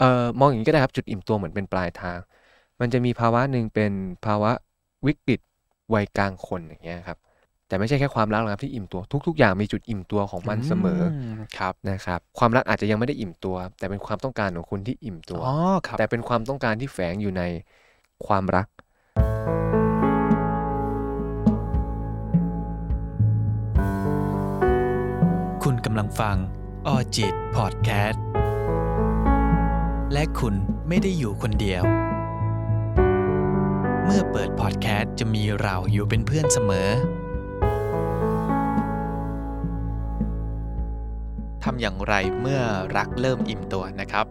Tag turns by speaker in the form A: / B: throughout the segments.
A: เอ่อมองอย่างนี้ก็ได้ครับจุดอิ่มตัวเหมือนเป็นปลายทาง มันจะมีภาวะหนึ่งเป็นภาวะวิกฤตวัยกลางคนอย่างเงี้ยครับแต่ไม่ใช่แค่ความรักหรอกครับที่อิ่มตัวทุก ๆ อย่างมีจุดอิ่มตัวของมันเสมอ
B: ครับ
A: นะครับความรักอาจจะยังไม่ได้อิ่มตัว แต่เป็นความต้องการของคุณที่อิ่มตัว
B: อ๋อครับ
A: แต่เป็นความต้องการที่แฝงอยู่ในความรัก
C: คุณกำลังฟังออจิตพอดแคสต์ และคุณไม่ได้อยู่คนเดียว เมื่อเปิดพอดแคสต์จะมีเราอยู่เป็นเพื่อนเสมอ ทำอย่างไรเมื่อรักเริ่มอิ่มตัวนะครับ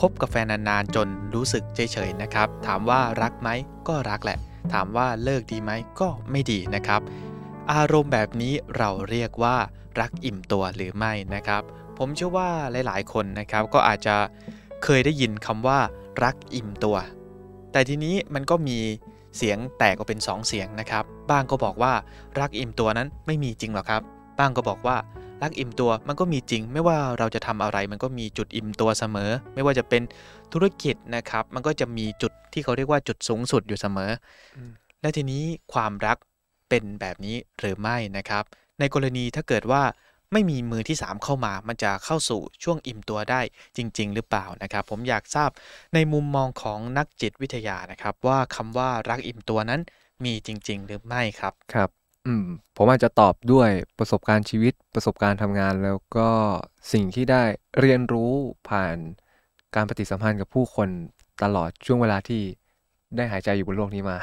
C: คบกับแฟนนานๆจนรู้สึกเฉยๆนะครับ ถามว่ารักไหมก็รักแหละ ถามว่าเลิกดีไหมก็ไม่ดีนะครับ อารมณ์แบบนี้เราเรียกว่ารักอิ่มตัวหรือไม่นะครับ ผมเชื่อว่าหลายๆ คนนะครับก็อาจจะ เคยได้ยินคำว่ารักอิ่มตัว แต่ทีนี้มันก็มีเสียงแตกออกเป็น 2 เสียงนะครับ บ้างก็บอกว่ารักอิ่มตัวนั้นไม่มีจริงหรอกครับ บ้างก็บอกว่ารักอิ่มตัวมันก็มีจริง ไม่ว่าเราจะทำอะไรมันก็มีจุดอิ่มตัวเสมอ ไม่ว่าจะเป็นธุรกิจนะครับ มันก็จะมีจุดที่เขาเรียกว่าจุดสูงสุดอยู่เสมออ
A: ม
C: และทีนี้ความรักเป็นแบบนี้หรือไม่นะครับ ในกรณีถ้าเกิดว่า ไม่มีมือที่ 3 เข้ามา มันจะเข้าสู่ช่วงอิ่มตัวได้จริง ๆ หรือเปล่านะครับ ผมอยากทราบในมุมมองของนักจิตวิทยานะครับ ว่าคำว่ารักอิ่มตัวนั้นมีจริง ๆ หรือไม่ครับ
A: ครับ อืมผมอาจจะตอบด้วยประสบการณ์ชีวิตประสบการณ์ทำงาน แล้วก็สิ่งที่ได้เรียนรู้ผ่านการปฏิสัมพันธ์กับผู้คนตลอดช่วงเวลาที่ ได้หายใจอยู่บนโลกนี้มา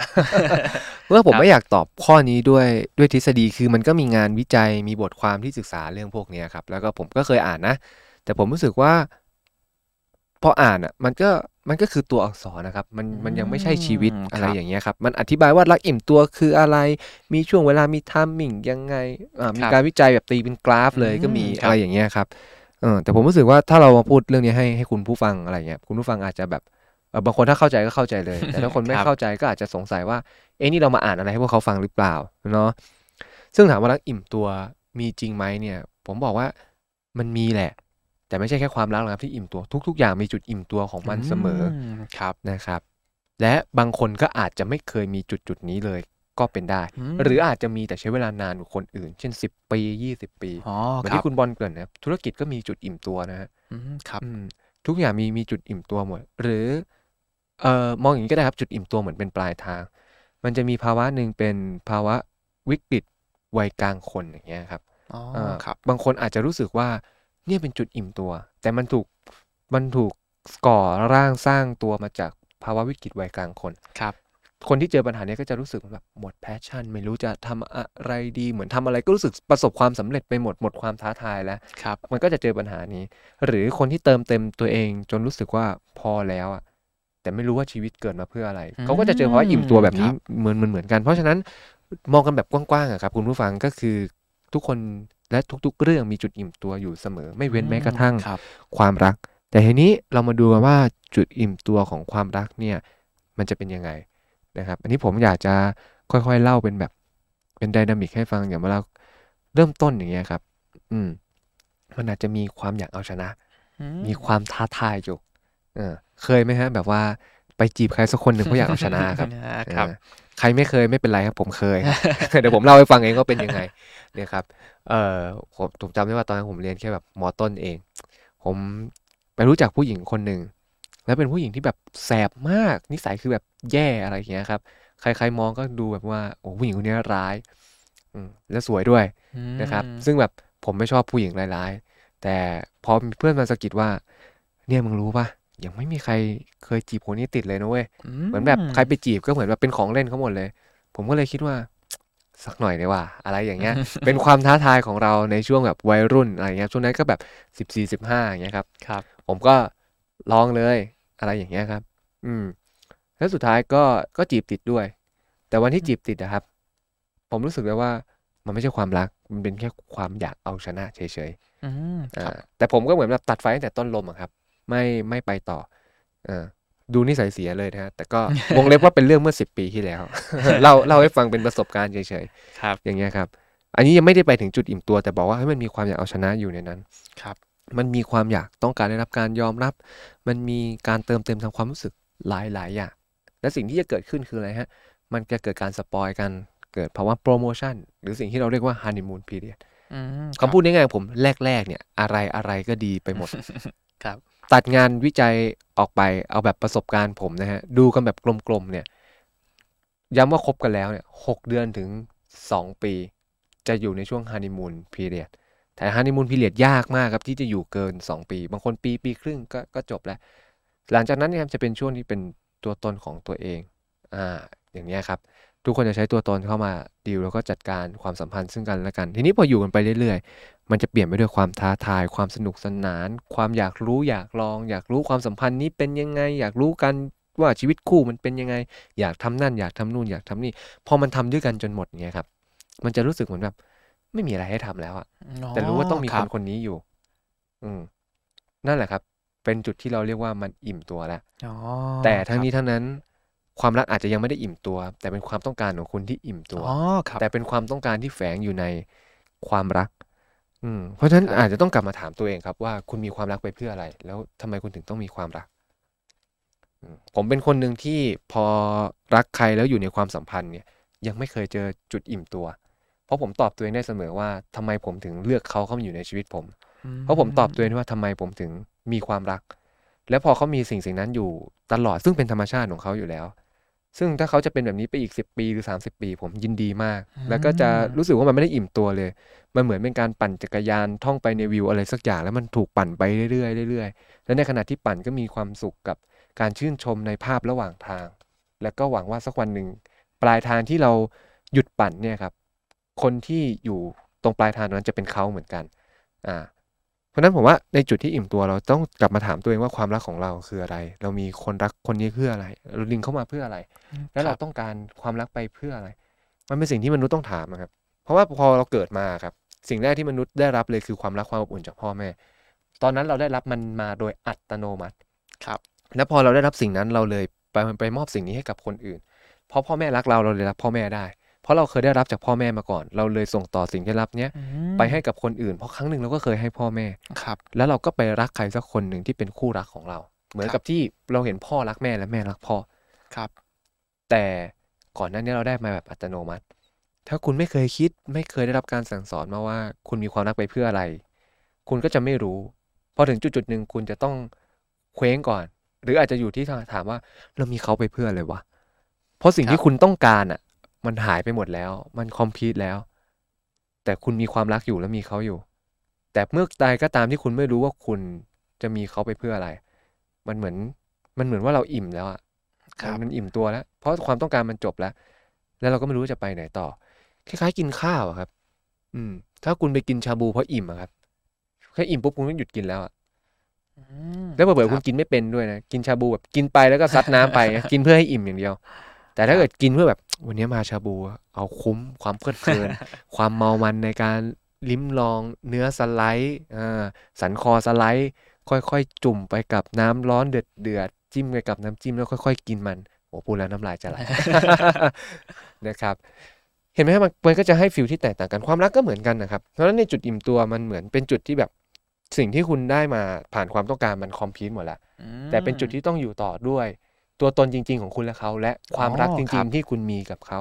A: เมื่อผม
C: ครับ
A: ไม่อยากตอบข้อนี้ด้วยด้วยทฤษฎีคือมันก็มีงานวิจัยมีบทความที่ศึกษาเรื่องพวกเนี้ยครับ แล้วก็ผมก็เคยอ่านนะ แต่ผมรู้สึกว่า พออ่านอะ มันก็มันก็คือตัวอักษรนะครับ มันมันยังไม่ใช่ชีวิต
C: อืม
A: อะไร
C: ครับ
A: อย่างเงี้ยครับ มันอธิบายว่ารักอิ่มตัวคืออะไร มีช่วงเวลามีไทามมิ่งยังไงอ่ามี
C: ครับ
A: การวิจัยแบบตีเป็นกราฟเลย
C: อืม
A: ก็มี
C: ครับ
A: อะไรอย่างเงี้ยครับเออแต่ผมรู้สึกว่าถ้าเรามาพูดเรื่องนี้ให้ให้คุณผู้ฟังอะไรเงี้ยคุณผู้ฟังอาจจะแบบเออ บางคนถ้าเข้าใจก็เข้าใจเลย แต่ถ้าคนไม่
C: ครับ
A: เข้าใจก็อาจจะสงสัยว่า เอ้นี่เรามาอ่านอะไรให้พวกเขาฟังหรือเปล่าเนาะซึ่งถามว่ารักอิ่มตัวมีจริงไหมเนี่ย ผมบอกว่ามันมีแหละ แต่ไม่ใช่แค่ความรักหรอกครับที่อิ่มตัวทุก ๆ อย่างมีจุดอิ่มตัวของมันเสมอ
C: มครับ
A: นะครับ และบางคนก็อาจจะไม่เคยมีจุดจุดๆนี้เลยก็เป็นได้
C: อืม
A: หรืออาจจะมีแต่ใช้เวลานานกว่าคนอื่น เช่น 10 ปี 20 ปี
C: อ๋อ
A: เหมือน
C: ครับ
A: ที่คุณบอลเกริ่นนะครับธุรกิจก็มีจุดอิ่มตัวนะฮะ
C: อืมครับ
A: อืมทุกอย่างมีมีจุดอิ่มตัวหมด หรือ เอ่อมองอย่างนี้ก็ได้ครับจุดอิ่มตัวเหมือนเป็นปลายทาง มันจะมีภาวะหนึ่งเป็นภาวะวิกฤตวัยกลางคนอย่างเงี้ยครับ
C: อ๋อ
A: เอ่อ
C: ครับ
A: บางคนอาจจะรู้สึกว่าเนี่ยเป็นจุดอิ่มตัว แต่มันถูกมันถูกก่อร่างสร้างตัวมาจากภาวะวิกฤตวัยกลางคน
C: ครับ
A: คนที่เจอปัญหาเนี้ยก็จะรู้สึกแบบหมด passion ไม่รู้จะทำอะไรดีเหมือนทำอะไรก็รู้สึกประสบความสำเร็จไปหมดหมดความท้าทายแล้ว
C: ครับ
A: มันก็จะเจอปัญหานี้ หรือคนที่เติมเต็มตัวเองจนรู้สึกว่าพอแล้วอะ แต่ไม่รู้ว่าชีวิตเกิดมาเพื่ออะไร
C: อืม
A: เขาก็จะเจอภาวะอิ่มตัวแบบนี้
C: ครับ
A: เหมือนเหมือนเหมือนกัน เพราะฉะนั้นมองกันแบบกว้างๆอะครับคุณผู้ฟังก็คือทุกคนและทุกๆ เรื่องมีจุดอิ่มตัวอยู่เสมอ ไม่เว้นแม้กระทั่ง
C: ครับ
A: ความรัก แต่ทีนี้เรามาดูกันว่าจุดอิ่มตัวของความรักเนี่ยมันจะเป็นยังไงนะครับ อันนี้ผมอยากจะค่อยๆเล่าเป็นแบบเป็นไดนามิกให้ฟังอย่างเวลาเริ่มต้นอย่างเงี้ยครับ อืม มันอาจจะมีความอยากเอาชนะ
C: อื
A: มีความท้าทายอยู่ เออ เคยไหมฮะ แบบว่าไปจีบใครสักคนหนึ่งเพราะอยากเอาชนะครับ
C: อ่าครับ
A: เออใครไม่เคยไม่เป็นไรครับ ผมเคย เดี๋ยวผมเล่าให้ฟังเองว่าเป็นยังไง เนี่ยครับ เออผมผมจำได้ว่าตอนนั้นผมเรียนแค่แบบมอต้นเอง ผมไปรู้จักผู้หญิงคนหนึ่งแล้วเป็นผู้หญิงที่แบบแสบมาก นิสัยคือแบบแย่อะไรอย่างเงี้ยครับ ใครๆมองก็ดูแบบว่าโอ้ผู้หญิงคนนี้ร้ายอืมและสวยด้วย
C: อืม
A: นะครับ ซึ่งแบบผมไม่ชอบผู้หญิงร้ายๆแต่พอมีเพื่อนมาสะกิดว่า เนี่ยมึงรู้ปะ ยังไม่มีใครเคยจีบคนนี้ติดเลยนะเว้ยเหมือนแบบใครไปจีบก็เหมือนแบบเป็นของเล่นเขาหมดเลย ผมก็เลยคิดว่า สักหน่อยดีกว่า อะไรอย่างเงี้ย เป็นความท้าทายของเราในช่วงแบบวัยรุ่นอะไรเงี้ยช่วงนั้นก็แบบสิบสี่สิบห้าอย่างเงี้ยครับ
C: ครับ
A: ผมก็ลองเลยอะไรอย่างเงี้ยครับ อืม แล้วสุดท้ายก็ก็จีบติดด้วย แต่วันที่จีบติดนะครับ ผมรู้สึกเลยว่ามันไม่ใช่ความรัก มันเป็นแค่ความอยากเอาชนะเฉยๆ
C: อืมครับ
A: อ่าแต่ผมก็เหมือนแบบตัดไฟตั้งแต่ต้นลมอะครับ ไม่ไม่ไปต่อเออดูนิสัยเสียเลยนะฮะแต่ก็วงเล็บว่าเป็นเรื่องเมื่อสิบปีที่แล้วเล่าเล่าให้ฟังเป็นประสบการณ์เฉย
C: ครับ
A: ๆอย่างเงี้ยครับ อันนี้ยังไม่ได้ไปถึงจุดอิ่มตัว แต่บอกว่าเฮ้ยมันมีความอยากเอาชนะอยู่ในนั้น
C: ครับ
A: มันมีความอยากต้องการได้รับการยอมรับ มันมีการเติมเต็มทางความรู้สึกหลายหลายอย่างและสิ่งที่จะเกิดขึ้นคืออะไรฮะมันจะเกิดการสปอยกันเกิดภาวะโปรโมชั่น หรือสิ่งที่เราเรียกว่าฮันนีมูนพีเรียด
C: อืม
A: คำพูดง่ายๆของผมแรกๆเนี่ย อะไรอะไรก็ดีไปหมด
C: ครับ
A: ตัดงานวิจัยออกไปเอาแบบประสบการณ์ผมนะฮะ ดูกันแบบกลมๆเนี่ย ย้ำว่าคบกันแล้วเนี่ยหกเดือนถึงสองปี จะอยู่ในช่วง honeymoon period แต่ honeymoon period ยากมากครับ ที่จะอยู่เกิน 2 ปี บางคนปีปีครึ่งก็ก็จบแล้ว หลังจากนั้นเนี่ยครับจะเป็นช่วงที่เป็นตัวตนของตัวเองอ่าอย่างนี้ครับ ทุกคนจะใช้ตัวตนเข้ามาดีลแล้วก็จัดการความสัมพันธ์ซึ่งกันและกัน ทีนี้พออยู่กันไปเรื่อย มันจะเปลี่ยนไปด้วยความท้าทาย ความสนุกสนาน ความอยากรู้อยากลอง อยากรู้ความสัมพันธ์นี้เป็นยังไง อยากรู้กันว่าชีวิตคู่มันเป็นยังไง อยากทำนั่น อยากทำนู่นอยากทำนี่ พอมันทำด้วยกันจนหมดเงี้ยครับ มันจะรู้สึกเหมือนแบบไม่มีอะไรให้ทำแล้วอะแต่รู้ว่าต้องมี
C: ค
A: ครับนคนนี้อยู่ อืมนั่นแหละครับ เป็นจุดที่เราเรียกว่ามันอิ่มตัวแล้ว
C: อ๋อ
A: แต่ทั้ง
C: ครับ
A: นี้ทั้งนั้นความรักอาจจะยังไม่ได้อิ่มตัว แต่เป็นความต้องการของคุณที่อิ่มตัว
C: อ๋อครับ
A: แต่เป็นความต้องการที่แฝงอยู่ในความรัก อืมเพราะฉะนั้น
C: ครับ
A: อาจจะต้องกลับมาถามตัวเองครับว่าคุณมีความรักไปเพื่ออะไร แล้วทำไมคุณถึงต้องมีความรักอืมผมเป็นคนหนึ่งที่พอรักใครแล้วอยู่ในความสัมพันธ์เนี่ย ยังไม่เคยเจอจุดอิ่มตัว เพราะผมตอบตัวเองได้เสมอว่าทำไมผมถึงเลือกเขาเข้ามาอยู่ในชีวิตผม เพราะผมตอบตัวเองว่าทำไมผมถึงมีความรัก และพอเขามีสิ่งสิ่งนั้นอยู่ตลอดซึ่งเป็นธรรมชาติของเขาอยู่แล้ว ซึ่งถ้าเขาจะเป็นแบบนี้ไปอีก 10 ปีหรือ 30 ปี ผมยินดีมาก แล้วก็จะรู้สึกว่ามันไม่ได้อิ่มตัวเลย มันเหมือนเป็นการปั่นจักรยานท่องไปในวิวอะไรสักอย่างแล้วมันถูกปั่นไปเรื่อยๆเรื่อยๆและในขณะที่ปั่นก็มีความสุขกับการชื่นชมในภาพระหว่างทาง แล้วก็หวังว่าสักวันหนึ่งปลายทางที่เราหยุดปั่นเนี่ยครับ คนที่อยู่ตรงปลายทางนั้นจะเป็นเขาเหมือนกัน อ่าเพ ราะฉะนั้นผมว่าในจุดที่อิ่มตัวเราต้องกลับมาถามตัวเองว่าความรักของเราคืออะไร เรามีคนรักคนนี้เพื่ออะไรเราดึงเข้ามาเพื่ออะไร แล้วเราต้องการความรักไปเพื่ออะไร มันเป็นสิ่งที่มนุษย์ต้องถามอะครับ เพราะว่าพอเราเกิดมาครับ สิ่งแรกที่มนุษย์ได้รับเลยคือความรักความอบอุ่นจากพ่อแม่ ตอนนั้นเราได้รับมันมาโดยอัตโนมัติ
C: ครับ
A: แล้วพอเราได้รับสิ่งนั้นเราเลยไปไปมอบสิ่งนี้ให้กับคนอื่น เพราะพ่อแม่รักเราเราเลยรักพ่อแม่ได้ เพราะเราเคยได้รับจากพ่อแม่มาก่อน เราเลยส่งต่อสิ่งที่รับเนี้ย
C: อืม
A: ไปให้กับคนอื่น เพราะครั้งหนึ่งเราก็เคยให้พ่อแม่
C: ครับ
A: แล้วเราก็ไปรักใครสักคนหนึ่งที่เป็นคู่รักของเรา เหมือน
C: ครับ
A: กับที่เราเห็นพ่อรักแม่และแม่รักพ่อ
C: ครับ
A: แต่ก่อนหน้านี้เราได้มาแบบอัตโนมัติ ถ้าคุณไม่เคยคิดไม่เคยได้รับการสั่งสอนมาว่า คุณมีความรักไปเพื่ออะไร คุณก็จะไม่รู้พอถึงจุดจุดๆหนึ่งคุณจะต้องเคว้งก่อน หรืออาจจะอยู่ที่ถามว่าเรามีเขาไปเพื่ออะไรวะเพราะสิ่ง
C: ครับ
A: ที่คุณต้องการอะ มันหายไปหมดแล้ว มันคอมพลีทแล้ว แต่คุณมีความรักอยู่แล้วมีเขาอยู่ แต่เมื่อใดก็ตามที่คุณไม่รู้ว่าคุณจะมีเขาไปเพื่ออะไร มันเหมือน มันเหมือนว่าเราอิ่มแล้วอะ
C: ครับ
A: มันอิ่มตัวแล้ว เพราะความต้องการมันจบแล้ว แล้วเราก็ไม่รู้ว่าจะไปไหนต่อ คล้ายๆกินข้าวอะครับ อืม ถ้าคุณไปกินชาบูเพราะอิ่มอะครับ แค่อิ่มปุ๊บคุณก็หยุดกินแล้วอะ
C: อืม
A: แล้วเผื่อๆ
C: ค
A: คุ
C: รั
A: ณ
C: บ
A: กินไม่เป็นด้วยนะ กินชาบูแบบกินไปแล้วก็ซัดน้ำไป กินเพื่อให้อิ่มอย่างเดียว แต่ถ้าเกิดกินเพื่อแบบวันนี้มาชาบูเอาคุ้มความเพลิดเพลิน ความเมามันในการลิ้มลองเนื้อสไลด์อ่าสันคอสไลด์ ค่อยๆ จุ่มไปกับน้ำร้อนเดือดเดือดๆจิ้มไปกับน้ำจิ้มแล้วค่อย ๆ กินมันโอ้พูดแล้วน้ำลายจะไหลนะครับ เห็นไหมครับมันมันก็จะให้ feel ที่แตกต่างกันความรักก็เหมือนกันนะครับ เพราะฉะนั้นในจุดอิ่มตัวมันเหมือนเป็นจุดที่แบบสิ่งที่คุณได้มาผ่านความต้องการมัน complete หมดแล้ว
C: อืม
A: แต่เป็นจุดที่ต้องอยู่ต่อด้วย ตัวตนจริง ๆ ของคุณและเขา และความรัก
C: อ๋อครั
A: ริ
C: บ
A: งๆ ที่คุณมีกับเขา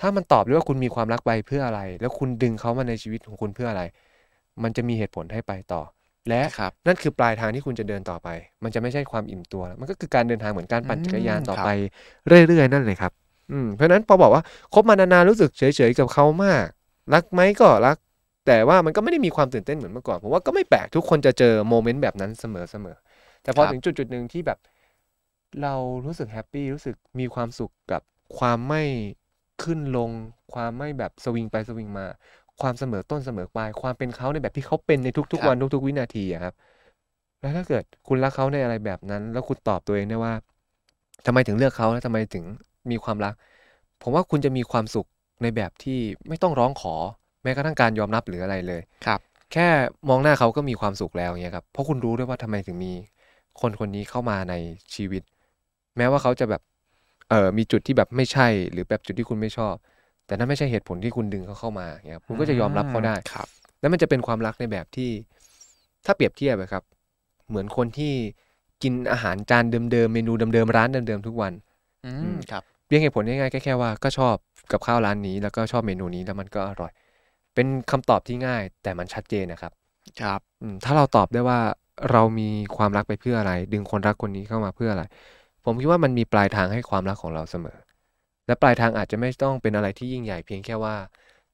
A: ถ้ามันตอบด้วยว่าคุณมีความรักไปเพื่ออะไร แล้วคุณดึงเขามาในชีวิตของคุณเพื่ออะไร มันจะมีเหตุผลให้ไปต่อ และ
C: ครับ
A: นั่นคือปลายทางที่คุณจะเดินต่อไป มันจะไม่ใช่ความอิ่มตัวแล้วมันก็คือการเดินทางเหมือนการปั่นจักรยาน
C: อืม
A: ต่อ
C: ครับ
A: ไปเรื่อยๆนั่นเลยครับ อืมเพราะฉะนั้นพอบอกว่าคบมานานๆรู้สึกเฉยๆกับเขามาก รักไหมก็รักแต่ว่ามันก็ไม่ได้มีความตื่นเต้นเหมือนเมื่อก่อนผมว่าก็ไม่แปลกทุกคนจะเจอโมเมนต์แบบนั้นเสมอๆแต่พอ
C: ครับ
A: ถึงจุดจุดๆหนึ่งที่แบบ เรารู้สึกแฮปปี้รู้สึกมีความสุขกับความไม่ขึ้นลง ความไม่แบบสวิงไปสวิงมา ความเสมอต้นเสมอปลาย ความเป็นเขาในแบบที่เขาเป็นในทุก
C: ครั
A: ๆ
C: บ
A: วันทุกๆวินาทีอะครับ แล้วถ้าเกิดคุณรักเขาในอะไรแบบนั้น แล้วคุณตอบตัวเองได้ว่าทำไมถึงเลือกเขาและทำไมถึงมีความรัก ผมว่าคุณจะมีความสุขในแบบที่ไม่ต้องร้องขอ แม้กระทั่งการยอมรับหรืออะไรเลย
C: ครับ
A: แค่มองหน้าเขาก็มีความสุขแล้วเงี้ยครับเพราะคุณรู้ด้วยว่าทำไมถึงมีคนคนนี้เข้ามาในชีวิต แม้ว่าเขาจะแบบเออมีจุดที่แบบไม่ใช่ หรือแบบจุดที่คุณไม่ชอบ แต่นั่นไม่ใช่เหตุผลที่คุณดึงเขาเข้ามาเงี้ยครับคุณก็จะยอมรับเขาได้
C: ครับ
A: แล้วมันจะเป็นความรักในแบบที่ ถ้าเปรียบเทียบอะครับ เหมือนคนที่กินอาหารจานเดิมๆเมนูเดิมๆร้านเดิมๆทุกวัน
C: อื
A: อื
C: ม
A: ม
C: ครับ
A: เพียงเหตุผลง่ายๆแค่แค่ว่าก็ชอบกับข้าวร้านนี้ แล้วก็ชอบเมนูนี้แล้วมันก็อร่อย เป็นคำตอบที่ง่าย แต่มันชัดเจนนะครับ
C: ครับ
A: อืมถ้าเราตอบได้ว่าเรามีความรักไปเพื่ออะไร ดึงคนรักคนนี้เข้ามาเพื่ออะไร ผมคิดว่ามันมีปลายทางให้ความรักของเราเสมอ และปลายทางอาจจะไม่ต้องเป็นอะไรที่ยิ่งใหญ่เพียงแค่ว่า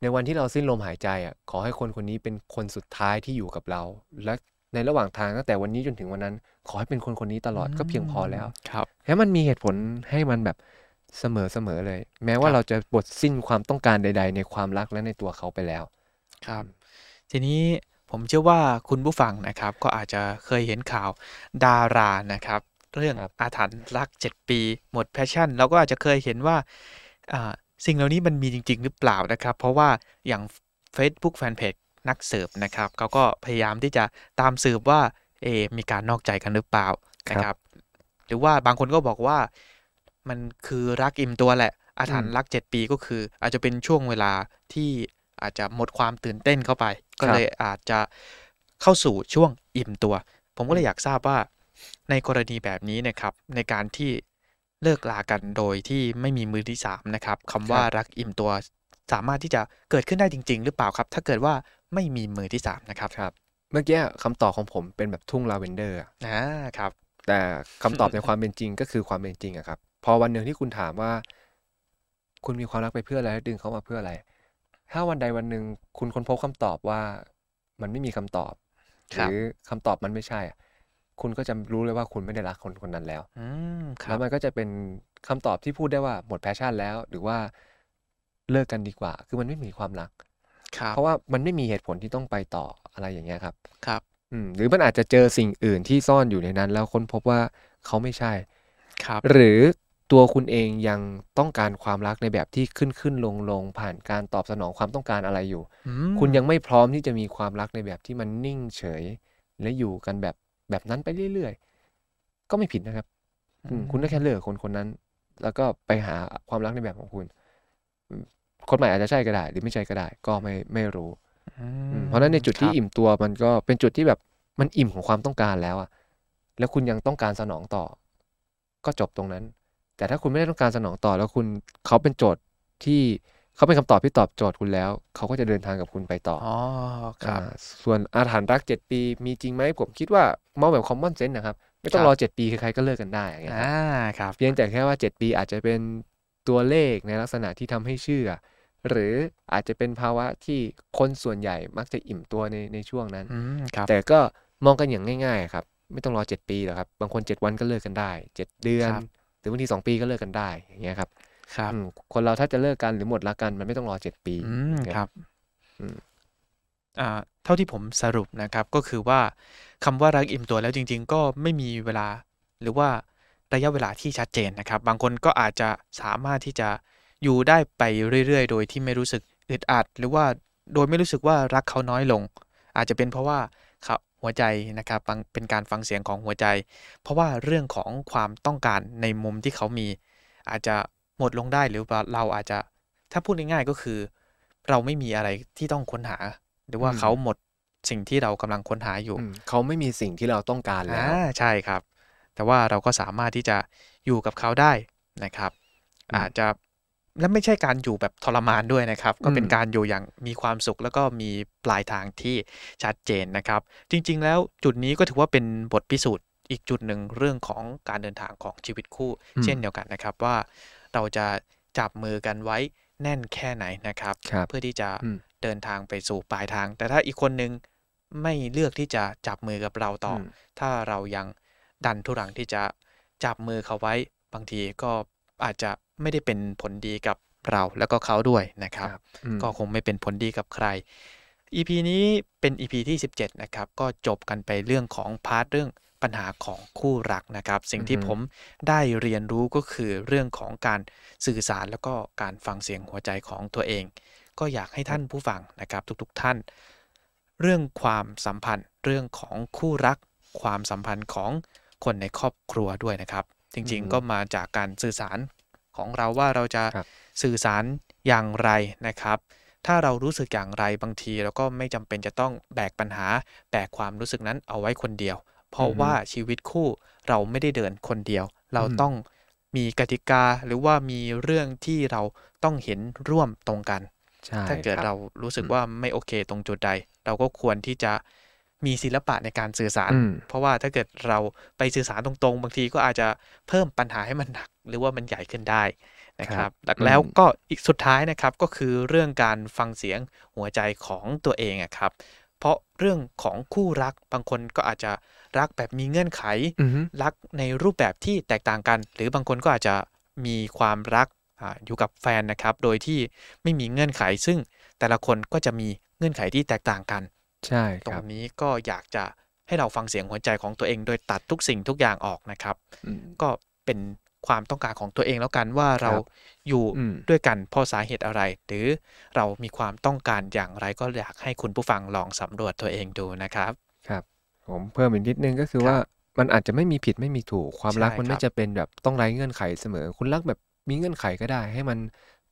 A: ในวันที่เราสิ้นลมหายใจอะขอให้คนคนนี้เป็นคนสุดท้ายที่อยู่กับเรา และในระหว่างทางตั้งแต่วันนี้จนถึงวันนั้น ขอให้เป็นคนคนนี้ตลอดก็เพียงพอแล้ว
C: ครับ
A: แค่มันมีเหตุผลให้มันแบบเสมอเสมอเลย แม้ว่า
C: ครับ
A: เราจะบดสิ้นความต้องการใด ๆ ในความรักและในตัวเขาไปแล้ว
C: ครับ ทีนี้ผมเชื่อว่าคุณผู้ฟังนะครับ ก็อาจจะเคยเห็นข่าวดารานะครับ เรื่อง
A: ครับ
C: อาถรรพ์รัก7ปี หมดแพชชั่นเราก็อาจจะเคยเห็นว่าอ่าสิ่งเหล่านี้มันมีจริง ๆ หรือเปล่านะครับ เพราะว่าอย่าง Facebook Fanpage นักสืบนะครับเขาก็พยายามที่จะตามสืบว่าเอะมีการนอกใจกันหรือเปล่านะครับ หรือว่าบางคนก็บอกว่ามันคือรักอิ่มตัวแหละ อาถรรพ์รัก7ปีก็คือ อาจจะเป็นช่วงเวลาที่อาจจะหมดความตื่นเต้นเข้าไป ก็เลยอาจจะเข้าสู่ช่วงอิ่มตัว ผมก็เลยอยากทราบว่า ในกรณีแบบนี้นะครับในการที่เลิกลากันโดยที่ไม่มีมือที่สามนะครับคำว่ารักอิ่มตัวสามารถที่จะเกิดขึ้นได้จริง ๆ หรือเปล่าครับ ถ้าเกิดว่าไม่มีมือที่สามนะครับ
A: ครับ เมื่อกี้คำตอบของผมเป็นแบบทุ่งลาเวนเดอร์อะ
C: อ่าครับ
A: แต่คำตอบในความเป็นจริงก็คือความเป็นจริงอะครับ พอวันหนึ่งที่คุณถามว่า คุณมีความรักไปเพื่ออะไรและดึงเขามาเพื่ออะไร ถ้าวันใดวันหนึ่งคุณค้นพบคำตอบว่า มันไม่มีคำตอบห
C: ครับ
A: รือคำตอบมันไม่ใช่อะ คุณก็จะรู้เลยว่าคุณไม่ได้รักคนคนนั้นแล้ว
C: อืมครั
A: แล้
C: บ
A: วมันก็จะเป็นคำตอบที่พูดได้ว่าหมดแพชชั่นแล้ว หรือว่าเลิกกันดีกว่า คือมันไม่มีความรัก
C: ครับ
A: เพราะว่ามันไม่มีเหตุผลที่ต้องไปต่ออะไรอย่างเงี้ยครับ
C: ครับ
A: อืม หรือมันอาจจะเจอสิ่งอื่นที่ซ่อนอยู่ในนั้น แล้วค้นพบว่าเขาไม่ใช่
C: ครับ
A: หรือตัวคุณเองยังต้องการความรักในแบบที่ขึ้นขึ้นลงลงผ่านการตอบสนองความต้องการอะไรอยู่
C: อืม
A: คุณยังไม่พร้อมที่จะมีความรักในแบบที่มันนิ่งเฉย และอยู่กันแบบ แบบนั้นไปเรื่อยๆ ก็ไม่ผิดนะครับอืมคุณก็แค่เลิกคนคนนั้น แล้วก็ไปหาความรักในแบบของคุณอืมคนใหม่อาจจะใช่ก็ได้ หรือไม่ใช่ก็ได้ ก็ไม่ไม่รู้
C: อื
A: อื
C: ม
A: มเพราะฉะนั้นในจุดที่
C: ครับ
A: อิ่มตัวมันก็เป็นจุดที่แบบมันอิ่มของความต้องการแล้วอะแล้วคุณยังต้องการสนองต่อ ก็จบตรงนั้น แต่ถ้าคุณไม่ได้ต้องการสนองต่อแล้วคุณเขาเป็นโจทย์ที่ เขาเป็นคำตอบที่ตอบโจทย์คุณแล้ว เขาก็จะเดินทางกับคุณไปต่อ
C: อ๋อครับ
A: อ่าส่วนอาถรรพ์รักเจ็ดปี มีจริงไหมผมคิดว่ามองแบบคอมมอนเซนส์นะครับ ไม่ต้อง
C: ครับ
A: รอเจ็ดปีใครๆก็เลิกกันได้อย่างเงี้ยครับ
C: อ่าครับ
A: เพียงแต่แค่ว่าเจ็ดปีอาจจะเป็นตัวเลขในลักษณะที่ทำให้เชื่อ หรืออาจจะเป็นภาวะที่คนส่วนใหญ่มักจะอิ่มตัวในในช่วงนั้น
C: อืมครับ
A: แต่ก็มองกันอย่างง่าย ๆ ครับ ไม่ต้องรอเจ็ดปีหรอกครับ บางคนเจ็ดวันก็เลิกกันได้เจ็ดเดือน
C: ครับ
A: หรือบางทีสองปีก็เลิกกันได้อย่างเงี้ยครับ
C: ครับ
A: อืมคนเราถ้าจะเลิกกันหรือหมดรักกันมันไม่ต้องรอเจ็ดปี
C: อืม
A: ครับ
C: ครับ
A: อืม
C: อ่าเท่าที่ผมสรุปนะครับก็คือว่าคำว่ารักอิ่มตัวแล้วจริง ๆ ก็ไม่มีเวลาหรือว่าระยะเวลาที่ชัดเจนนะครับ บางคนก็อาจจะสามารถที่จะอยู่ได้ไปเรื่อยๆ โดยที่ไม่รู้สึกอึดอัด หรือว่าโดยไม่รู้สึกว่ารักเขาน้อยลง อาจจะเป็นเพราะว่าเขาหัวใจนะครับฟังเป็นการฟังเสียงของหัวใจ เพราะว่าเรื่องของความต้องการในมุมที่เขามี อาจจะ หมดลงได้หรือว่าเราอาจจะถ้าพูดง่ายๆก็คือ เราไม่มีอะไรที่ต้องค้นหา หรือว่า
A: อืม
C: เขาหมดสิ่งที่เรากำลังค้นหาอยู่
A: อืมเขาไม่มีสิ่งที่เราต้องการแล้ว
C: อ่าใช่ครับ แต่ว่าเราก็สามารถที่จะอยู่กับเขาได้นะครับ
A: อืม
C: อาจจะและไม่ใช่การอยู่แบบทรมานด้วยนะครับ ก็เป็น
A: อืม
C: การอยู่อย่างมีความสุขแล้วก็มีปลายทางที่ชัดเจนนะครับ จริง ๆ แล้วจุดนี้ก็ถือว่าเป็นบทพิสูจน์อีกจุดหนึ่งเรื่องของการเดินทางของชีวิตคู่
A: อืม
C: เช่นเดียวกันนะครับว่า เราจะจับมือกันไว้แน่นแค่ไหนนะครับ
A: ครับ
C: เพื่อที่จะ
A: อืม
C: เดินทางไปสู่ปลายทาง แต่ถ้าอีกคนนึงไม่เลือกที่จะจับมือกับเราต่ออ
A: ม
C: ถ้าเรายังดันทุรังที่จะจับมือเขาไว้บางทีก็อาจจะไม่ได้เป็นผลดีกับเราแล้วก็เขาด้วยนะครับ
A: อืม
C: ก็คงไม่เป็นผลดีกับใคร EP นี้เป็น EP ที่ 17 นะครับ ก็จบกันไปเรื่องของพาร์ทเรื่อง ปัญหาของคู่รักนะครับ สิ่งที่
A: อือฮึ
C: ผมได้เรียนรู้ก็คือเรื่องของการสื่อสารแล้วก็การฟังเสียงหัวใจของตัวเอง ก็อยากให้ท่านผู้ฟังนะครับทุกๆท่าน เรื่องความสัมพันธ์ เรื่องของคู่รัก ความสัมพันธ์ของคนในครอบครัวด้วยนะครับ จริง
A: อือฮึ
C: ๆก็มาจากการสื่อสารของเราว่าเราจะ
A: ครับ
C: สื่อสารอย่างไรนะครับถ้าเรารู้สึกอย่างไรบางทีเราก็ไม่จำเป็นจะต้องแบกปัญหา แบกความรู้สึกนั้นเอาไว้คนเดียว เพราะ
A: อือฮึ
C: ว่าชีวิตคู่เราไม่ได้เดินคนเดียว เรา
A: อืม
C: ต้องมีกติกาหรือว่ามีเรื่องที่เราต้องเห็นร่วมตรงกัน
A: ใช่
C: ถ้าเกิด
A: ครับ
C: เรารู้สึก
A: อืม
C: ว่าไม่โอเคตรงจุดใด เราก็ควรที่จะมีศิลปะในการสื่อสาร
A: อืม
C: เพราะว่าถ้าเกิดเราไปสื่อสารตรงๆ บางทีก็อาจจะเพิ่มปัญหาให้มันหนัก หรือว่ามันใหญ่ขึ้นได้นะค
A: ครั
C: รั
A: บบ
C: หลัก
A: อืม
C: แล้วก็อีกสุดท้ายนะครับก็คือเรื่องการฟังเสียงหัวใจของตัวเองอะครับ เพราะเรื่องของคู่รัก บางคนก็อาจจะรักแบบมีเงื่อนไข
A: อือฮึ
C: รักในรูปแบบที่แตกต่างกัน หรือบางคนก็อาจจะมีความรักอาอยู่กับแฟนนะครับ โดยที่ไม่มีเงื่อนไข ซึ่งแต่ละคนก็จะมีเงื่อนไขที่แตกต่างกัน
A: ใช่
C: ตร
A: ค
C: ง
A: รับ
C: นี้ก็อยากจะให้เราฟังเสียงหัวใจของตัวเอง โดยตัดทุกสิ่งทุกอย่างออกนะครับ
A: อืม
C: ก็เป็น ความต้องการของตัวเองแล้วกันว่าเรา
A: ครับ
C: อยู่
A: อืม
C: ด้วยกันเพราะสาเหตุอะไร หรือเรามีความต้องการอย่างไรก็อยากให้คุณผู้ฟังลองสำรวจตัวเองดูนะครับ
A: ครับ ผมเพิ่มอีกนิดนึงก็คือ
C: ครับ
A: ว่ามันอาจจะไม่มีผิดไม่มีถูกความรัก
C: ใช่
A: มัน
C: ค
A: ไม่
C: รับ
A: จะเป็นแบบต้องไร้เงื่อนไขเสมอ คุณรักแบบมีเงื่อนไขก็ได้ ให้มัน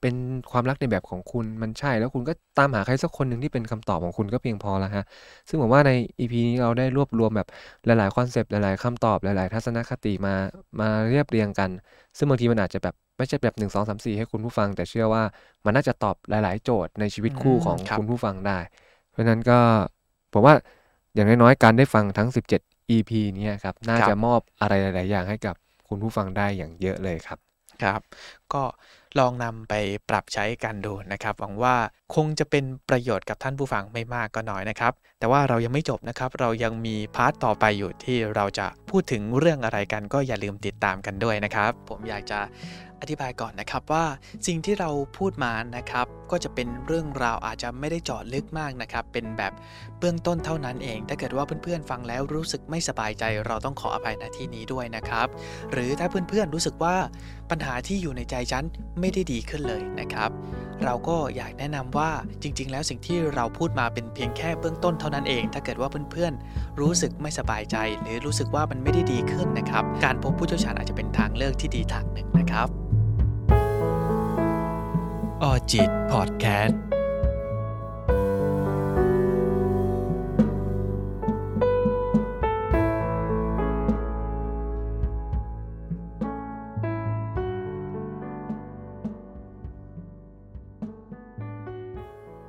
A: เป็นความรักในแบบของคุณมันใช่ แล้วคุณก็ตามหาใครสักคนหนึ่งที่เป็นคำตอบของคุณก็เพียงพอแล้วฮะ ซึ่งผมว่าใน EP นี้เราได้รวบรวมแบบหลายๆคอนเซปต์หลายๆคำตอบหลาย ๆ ทัศนคติมามาเรียบเรียงกัน ซึ่งบางทีมันอาจจะแบบไม่ใช่แบบหนึ่งสองสามสี่ให้คุณผู้ฟัง แต่เชื่อว่ามันน่าจะตอบหลาย ๆ โจทย์ในชีวิตคู่
C: อืม
A: ของ
C: ครับ
A: คุณผู้ฟังได้ เพราะฉะนั้นก็ผมว่าอย่างน้อยๆการได้ฟังทั้ง 17 EP เนี้ครับน่า
C: ครับ
A: จะมอบอะไรหลาย ๆ อย่างให้กับคุณผู้ฟังได้อย่างเยอะเลยครับ
C: ครับ ก็ลองนำไปปรับใช้กันดูนะครับ หวังว่าคงจะเป็นประโยชน์กับท่านผู้ฟังไม่มากก็น้อยนะครับ แต่ว่าเรายังไม่จบนะครับ เรายังมีพาร์ทต่อไปอยู่ที่เราจะพูดถึงเรื่องอะไรกันก็อย่าลืมติดตามกันด้วยนะครับ ผมอยากจะอธิบายก่อนนะครับว่าสิ่งที่เราพูดมานะครับก็จะเป็นเรื่องราวอาจจะไม่ได้เจาะลึกมากนะครับ เป็นแบบเบื้องต้นเท่านั้นเอง ถ้าเกิดว่าเพื่อนๆฟังแล้วรู้สึกไม่สบายใจ เราต้องขออภัยณที่นี้ด้วยนะครับ หรือถ้าเพื่อนๆรู้สึกว่าปัญหาที่อยู่ในใจฉันไไม่ได้ดีขึ้นเลยนะครับ เราก็อยากแนะนำว่าจริง ๆ แล้วสิ่งที่เราพูดมาเป็นเพียงแค่เบื้องต้นเท่านั้นเอง ถ้าเกิดว่าเพื่อนๆ รู้สึกไม่สบายใจ หรือรู้สึกว่ามันไม่ได้ดีขึ้นนะครับ การพบผู้เชี่ยวชาญอาจจะเป็นทางเลือกที่ดีทางหนึ่งนะครับออจิตพอดแคสต์